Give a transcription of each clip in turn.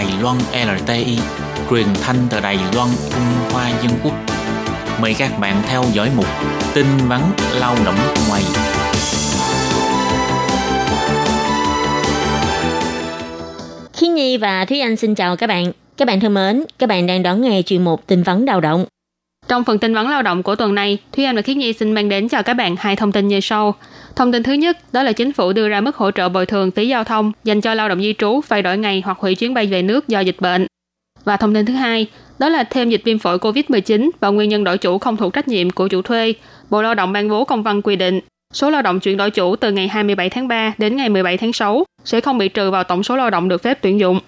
Đài Loan LTI, truyền thanh từ Đài Loan, Trung Hoa Dân Quốc. Mời các bạn theo dõi mục tin vắn lao động ngoài. Khí Nhi và Thúy Anh xin chào các bạn. Các bạn thân mến, các bạn đang đón nghe chuyên mục tin vắn lao động. Trong phần tin vắn lao động của tuần này, Thúy Anh và Khiết Nhi xin mang đến cho các bạn hai thông tin như sau. Thông tin thứ nhất, đó là chính phủ đưa ra mức hỗ trợ bồi thường phí giao thông dành cho lao động di trú phải đổi ngày hoặc hủy chuyến bay về nước do dịch bệnh. Và thông tin thứ hai, đó là thêm dịch viêm phổi COVID-19 và nguyên nhân đổi chủ không thuộc trách nhiệm của chủ thuê. Bộ Lao động ban bố công văn quy định số lao động chuyển đổi chủ từ ngày 27 tháng 3 đến ngày 17 tháng 6 sẽ không bị trừ vào tổng số lao động được phép tuyển dụng.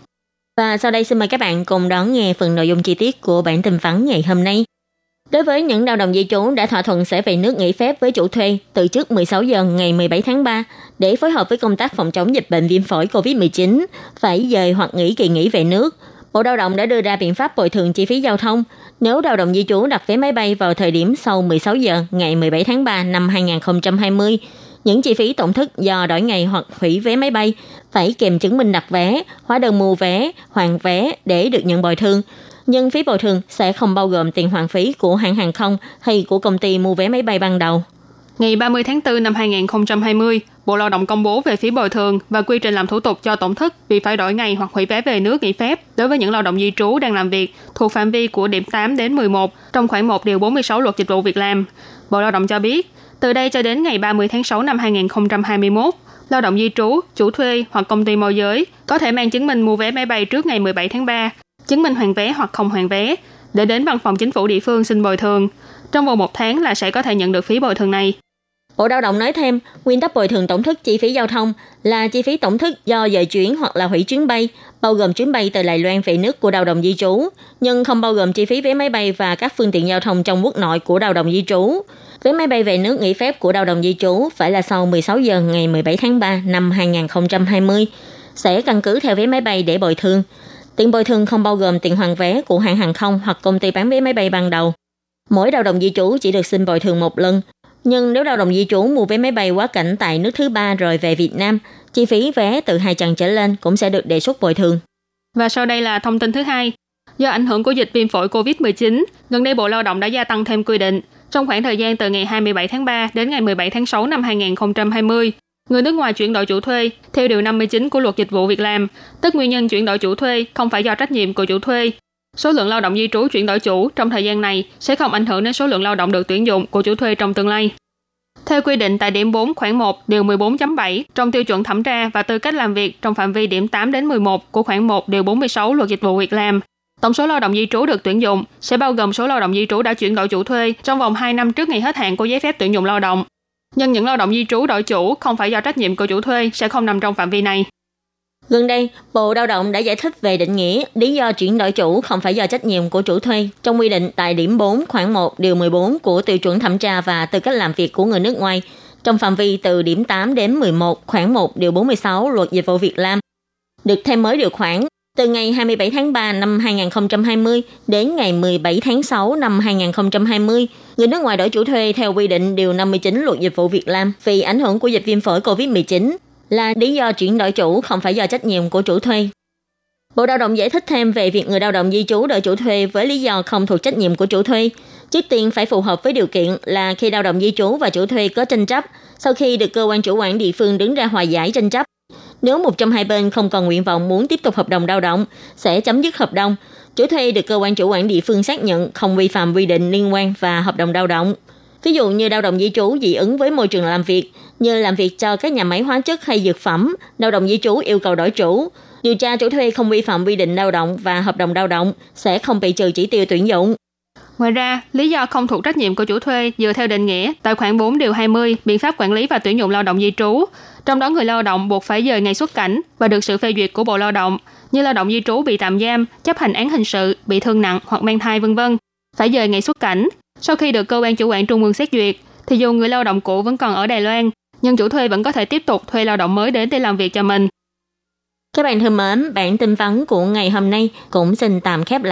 Và sau đây xin mời các bạn cùng đón nghe phần nội dung chi tiết của bản tin vắn ngày hôm nay. Đối với những lao động di trú đã thỏa thuận sẽ về nước nghỉ phép với chủ thuê từ trước 16 giờ ngày 17 tháng 3 để phối hợp với công tác phòng chống dịch bệnh viêm phổi COVID-19, phải dời hoặc nghỉ kỳ nghỉ về nước. Bộ Lao động đã đưa ra biện pháp bồi thường chi phí giao thông nếu lao động di trú đặt vé máy bay vào thời điểm sau 16 giờ ngày 17 tháng 3 năm 2020 những chi phí tổn thất do đổi ngày hoặc hủy vé máy bay phải kèm chứng minh đặt vé, hóa đơn mua vé, hoàn vé để được nhận bồi thường nhưng phí bồi thường sẽ không bao gồm tiền hoàn phí của hãng hàng không hay của công ty mua vé máy bay ban đầu. Ngày 30 tháng 4 năm 2020, Bộ Lao động công bố về phí bồi thường và quy trình làm thủ tục cho tổn thất vì phải đổi ngày hoặc hủy vé về nước nghỉ phép đối với những lao động di trú đang làm việc thuộc phạm vi của điểm 8 đến 11 trong khoảng 1 điều 46 luật dịch vụ việc làm. Bộ Lao động cho biết, từ đây cho đến ngày 30 tháng 6 năm 2021, lao động di trú, chủ thuê hoặc công ty môi giới có thể mang chứng minh mua vé máy bay trước ngày 17 tháng 3 chứng minh hoàn vé hoặc không hoàn vé để đến văn phòng chính phủ địa phương xin bồi thường. Trong vòng một tháng là sẽ có thể nhận được phí bồi thường này. Bộ Lao động nói thêm, nguyên tắc bồi thường tổng thức chi phí giao thông là chi phí tổng thức do dời chuyến hoặc là hủy chuyến bay, bao gồm chuyến bay từ Đài Loan về nước của lao động di trú, nhưng không bao gồm chi phí vé máy bay và các phương tiện giao thông trong quốc nội của lao động di trú. Vé máy bay về nước nghỉ phép của lao động di trú phải là sau 16 giờ ngày 17 tháng 3 năm 2020, sẽ căn cứ theo vé máy bay để bồi thường. Tiền bồi thường không bao gồm tiền hoàn vé của hãng hàng không hoặc công ty bán vé máy bay ban đầu. Mỗi lao động di trú chỉ được xin bồi thường một lần. Nhưng nếu lao động di trú mua vé máy bay quá cảnh tại nước thứ ba rồi về Việt Nam, chi phí vé từ hai chặng trở lên cũng sẽ được đề xuất bồi thường. Và sau đây là thông tin thứ hai. Do ảnh hưởng của dịch viêm phổi COVID-19, gần đây Bộ Lao động đã gia tăng thêm quy định. Trong khoảng thời gian từ ngày 27 tháng 3 đến ngày 17 tháng 6 năm 2020, Người nước ngoài chuyển đổi chủ thuê theo điều 59 của luật dịch vụ việc làm, tức nguyên nhân chuyển đổi chủ thuê không phải do trách nhiệm của chủ thuê. Số lượng lao động di trú chuyển đổi chủ trong thời gian này sẽ không ảnh hưởng đến số lượng lao động được tuyển dụng của chủ thuê trong tương lai. Theo quy định tại điểm 4 khoản 1 điều 14.7 trong tiêu chuẩn thẩm tra và tư cách làm việc trong phạm vi điểm 8 đến 11 của khoản 1 điều 46 luật dịch vụ việc làm, tổng số lao động di trú được tuyển dụng sẽ bao gồm số lao động di trú đã chuyển đổi chủ thuê trong vòng 2 năm trước ngày hết hạn của giấy phép tuyển dụng lao động nhưng những lao động di trú đổi chủ không phải do trách nhiệm của chủ thuê sẽ không nằm trong phạm vi này. Gần đây, Bộ Lao động đã giải thích về định nghĩa lý do chuyển đổi chủ không phải do trách nhiệm của chủ thuê trong quy định tại điểm 4 khoản 1 điều 14 của tiêu chuẩn thẩm tra và tư cách làm việc của người nước ngoài trong phạm vi từ điểm 8 đến 11 khoản 1 điều 46 luật dịch vụ việt nam Được thêm mới điều khoản từ ngày 27 tháng 3 năm 2020 đến ngày 17 tháng 6 năm 2020, người nước ngoài đổi chủ thuê theo quy định Điều 59 Luật Dịch vụ Việc làm vì ảnh hưởng của dịch viêm phổi COVID-19 là lý do chuyển đổi chủ không phải do trách nhiệm của chủ thuê. Bộ Lao động giải thích thêm về việc người lao động di trú đổi chủ thuê với lý do không thuộc trách nhiệm của chủ thuê. Trước tiên phải phù hợp với điều kiện là khi lao động di trú và chủ thuê có tranh chấp, sau khi được cơ quan chủ quản địa phương đứng ra hòa giải tranh chấp, nếu một trong hai bên không còn nguyện vọng muốn tiếp tục hợp đồng lao động, sẽ chấm dứt hợp đồng. Chủ thuê được cơ quan chủ quản địa phương xác nhận không vi phạm quy định liên quan và hợp đồng lao động. Ví dụ như lao động di trú dị ứng với môi trường làm việc, như làm việc cho các nhà máy hóa chất hay dược phẩm, lao động di trú yêu cầu đổi chủ. Điều tra chủ thuê không vi phạm quy định lao động và hợp đồng lao động sẽ không bị trừ chỉ tiêu tuyển dụng. Ngoài ra, lý do không thuộc trách nhiệm của chủ thuê dựa theo định nghĩa tại khoản 4 điều 20 biện pháp quản lý và tuyển dụng lao động di trú trong đó người lao động buộc phải dời ngày xuất cảnh và được sự phê duyệt của Bộ Lao động, như lao động di trú bị tạm giam, chấp hành án hình sự, bị thương nặng hoặc mang thai vân vân, phải dời ngày xuất cảnh. Sau khi được cơ quan chủ quản trung ương xét duyệt, thì dù người lao động cũ vẫn còn ở Đài Loan, nhưng chủ thuê vẫn có thể tiếp tục thuê lao động mới đến để làm việc cho mình. Các bạn thân mến, bản tin vắn của ngày hôm nay cũng xin tạm khép lại